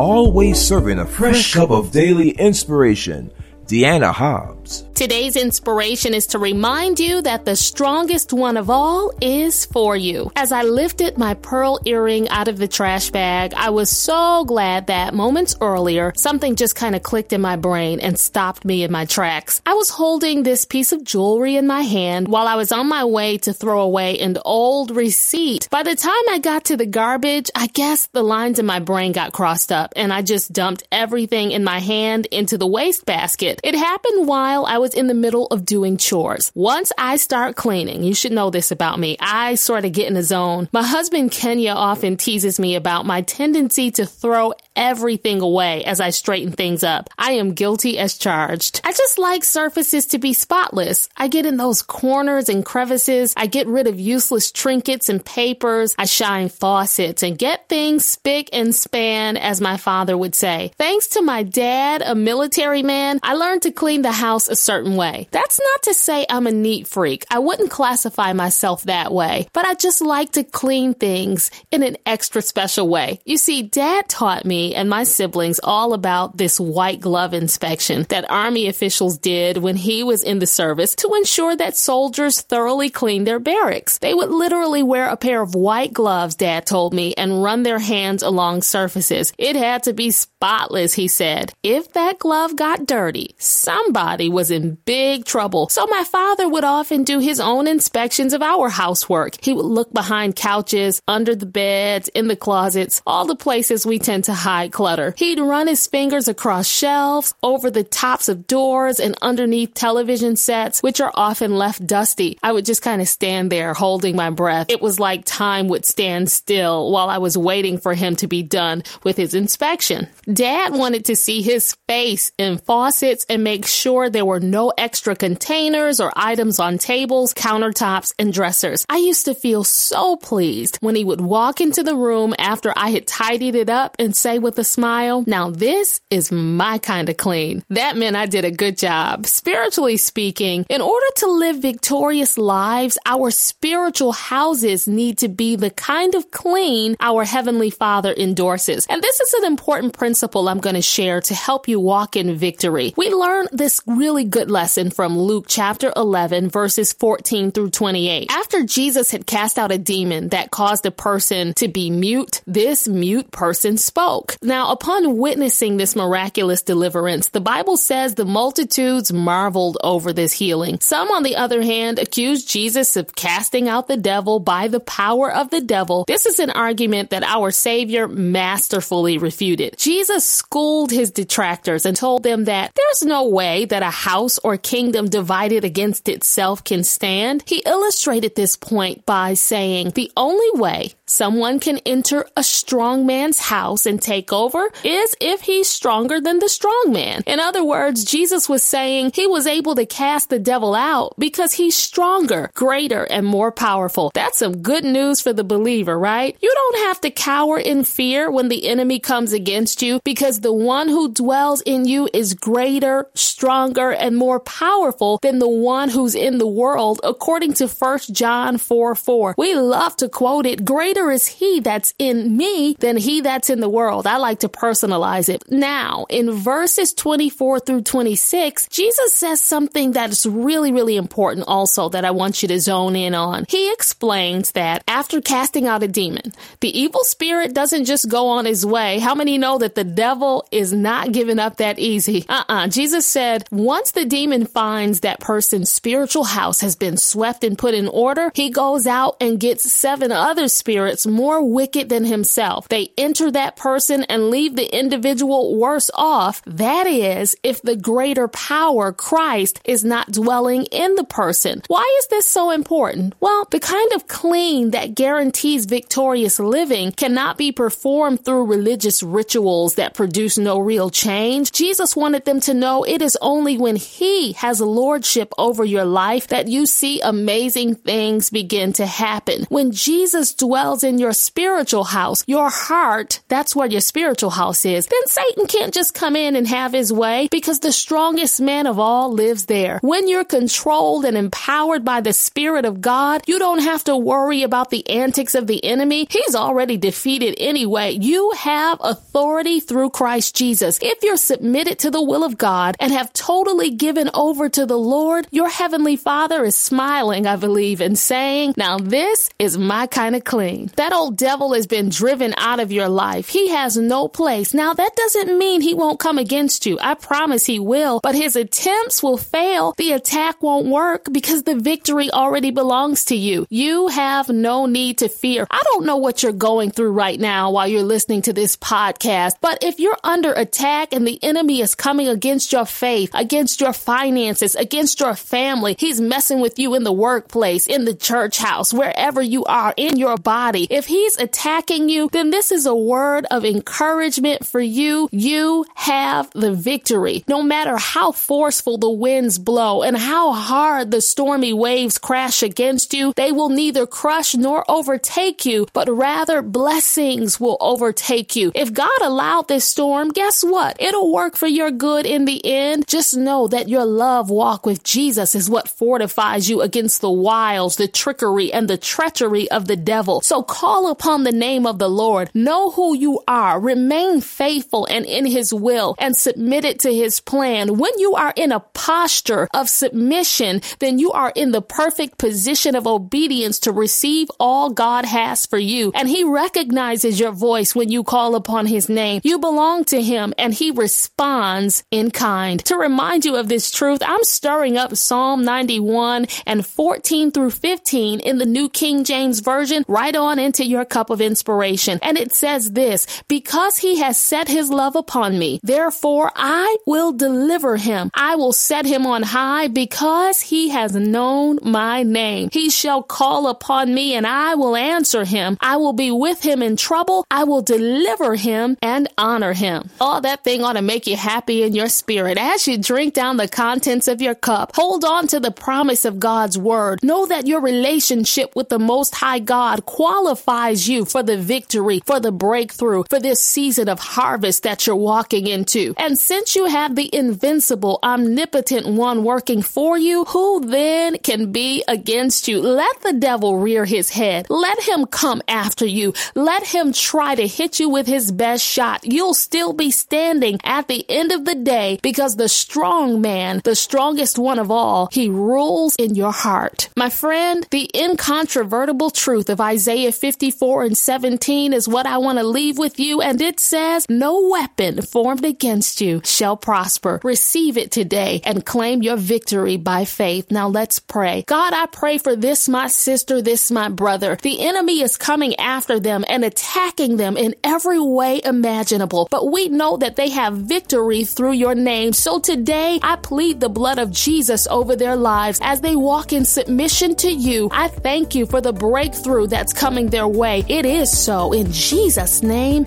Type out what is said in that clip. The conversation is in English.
always serving a fresh cup of daily inspiration. Deanna Hobbs. Today's inspiration is to remind you that the strongest one of all is for you. As I lifted my pearl earring out of the trash bag, I was so glad that moments earlier, something just kind of clicked in my brain and stopped me in my tracks. I was holding this piece of jewelry in my hand while I was on my way to throw away an old receipt. By the time I got to the garbage, I guess the lines in my brain got crossed up and I just dumped everything in my hand into the wastebasket. It happened while I was was in the middle of doing chores. Once I start cleaning, you should know this about me. I sort of get in the zone. My husband Kenya often teases me about my tendency to throw everything away as I straighten things up. I am guilty as charged. I just like surfaces to be spotless. I get in those corners and crevices. I get rid of useless trinkets and papers. I shine faucets and get things spick and span, as my father would say. Thanks to my dad, a military man, I learned to clean the house a certain way. That's not to say I'm a neat freak. I wouldn't classify myself that way, but I just like to clean things in an extra special way. You see, dad taught me and my siblings all about this white glove inspection that army officials did when he was in the service to ensure that soldiers thoroughly cleaned their barracks. They would literally wear a pair of white gloves, dad told me, and run their hands along surfaces. It had to be spotless, he said. If that glove got dirty, somebody was in big trouble. So my father would often do his own inspections of our housework. He would look behind couches, under the beds, in the closets, all the places we tend to hide clutter. He'd run his fingers across shelves, over the tops of doors, and underneath television sets, which are often left dusty. I would just kind of stand there holding my breath. It was like time would stand still while I was waiting for him to be done with his inspection. Dad wanted to see his face in faucets and make sure there were no no extra containers or items on tables, countertops, and dressers. I used to feel so pleased when he would walk into the room after I had tidied it up and say with a smile, now this is my kind of clean. That meant I did a good job. Spiritually speaking, in order to live victorious lives, our spiritual houses need to be the kind of clean our Heavenly Father endorses. And this is an important principle I'm going to share to help you walk in victory. We learn this really good lesson from Luke chapter 11 verses 14 through 28. After Jesus had cast out a demon that caused a person to be mute, this mute person spoke. Now, upon witnessing this miraculous deliverance, the Bible says the multitudes marveled over this healing. Some, on the other hand, accused Jesus of casting out the devil by the power of the devil. This is an argument that our Savior masterfully refuted. Jesus schooled his detractors and told them that there's no way that a house or kingdom divided against itself can stand? He illustrated this point by saying the only way someone can enter a strong man's house and take over is if he's stronger than the strong man. In other words, Jesus was saying he was able to cast the devil out because he's stronger, greater, and more powerful. That's some good news for the believer, right? You don't have to cower in fear when the enemy comes against you because the one who dwells in you is greater, stronger, and more powerful than the one who's in the world, according to 1 John 4 4. We love to quote it. Greater is he that's in me than he that's in the world. I like to personalize it. Now, in verses 24 through 26, Jesus says something that's really, really important also that I want you to zone in on. He explains that after casting out a demon, the evil spirit doesn't just go on his way. How many know that the devil is not giving up that easy? Uh-uh. Jesus said, once the demon finds that person's spiritual house has been swept and put in order, he goes out and gets seven other spirits more wicked than himself. They enter that person and leave the individual worse off. That is, if the greater power, Christ, is not dwelling in the person. Why is this so important? Well, the kind of clean that guarantees victorious living cannot be performed through religious rituals that produce no real change. Jesus wanted them to know it is only when He has lordship over your life that you see amazing things begin to happen. When Jesus dwells in your spiritual house, your heart, that's where your spiritual house is, then Satan can't just come in and have his way because the strongest man of all lives there. When you're controlled and empowered by the Spirit of God, you don't have to worry about the antics of the enemy. He's already defeated anyway. You have authority through Christ Jesus. If you're submitted to the will of God and have totally given over to the Lord, your heavenly Father is smiling, I believe, and saying, now this is my kind of clean. That old devil has been driven out of your life. He has no place. Now that doesn't mean he won't come against you. I promise he will, but his attempts will fail. The attack won't work because the victory already belongs to you. You have no need to fear. I don't know what you're going through right now while you're listening to this podcast, but if you're under attack and the enemy is coming against your faith, against your finances, against your family, he's messing with you in the workplace, in the church house, wherever you are, in your body. If he's attacking you, then this is a word of encouragement for you. You have the victory. No matter how forceful the winds blow and how hard the stormy waves crash against you, they will neither crush nor overtake you, but rather blessings will overtake you. If God allowed this storm, guess what? It'll work for your good in the end. Just know that your love walk with Jesus is what fortifies you against the wiles, the trickery, and the treachery of the devil. So call upon the name of the Lord. Know who you are. Remain faithful and in his will and submitted to his plan. When you are in a posture of submission, then you are in the perfect position of obedience to receive all God has for you. And he recognizes your voice when you call upon his name. You belong to him and he responds in kind. To remind you of this truth, I'm stirring up Psalm 91 and 14 through 15 in the New King James Version right on into your cup of inspiration. And it says this, because he has set his love upon me, therefore I will deliver him. I will set him on high because he has known my name. He shall call upon me and I will answer him. I will be with him in trouble. I will deliver him and honor him. All that thing ought to make you happy in your spirit. As you drink down the contents of your cup, hold on to the promise of God's word. Know that your relationship with the Most High God qualifies you for the victory, for the breakthrough, for this season of harvest that you're walking into. And since you have the invincible, omnipotent one working for you, who then can be against you? Let the devil rear his head. Let him come after you. Let him try to hit you with his best shot. You'll still be standing at the end of the day because the strong man, the strongest one of all, he rules in your heart. My friend, the incontrovertible truth of Isaiah 54 and 17 is what I want to leave with And it says, no weapon formed against you shall prosper. Receive it today and claim your victory by faith. Now let's pray. God, I pray for this, my sister, this, my brother. The enemy is coming after them and attacking them in every way imaginable. But we know that they have victory through your name. So today I plead the blood of Jesus over their lives as they walk in submission to you. I thank you for the breakthrough that's coming their way. It is so in Jesus' name.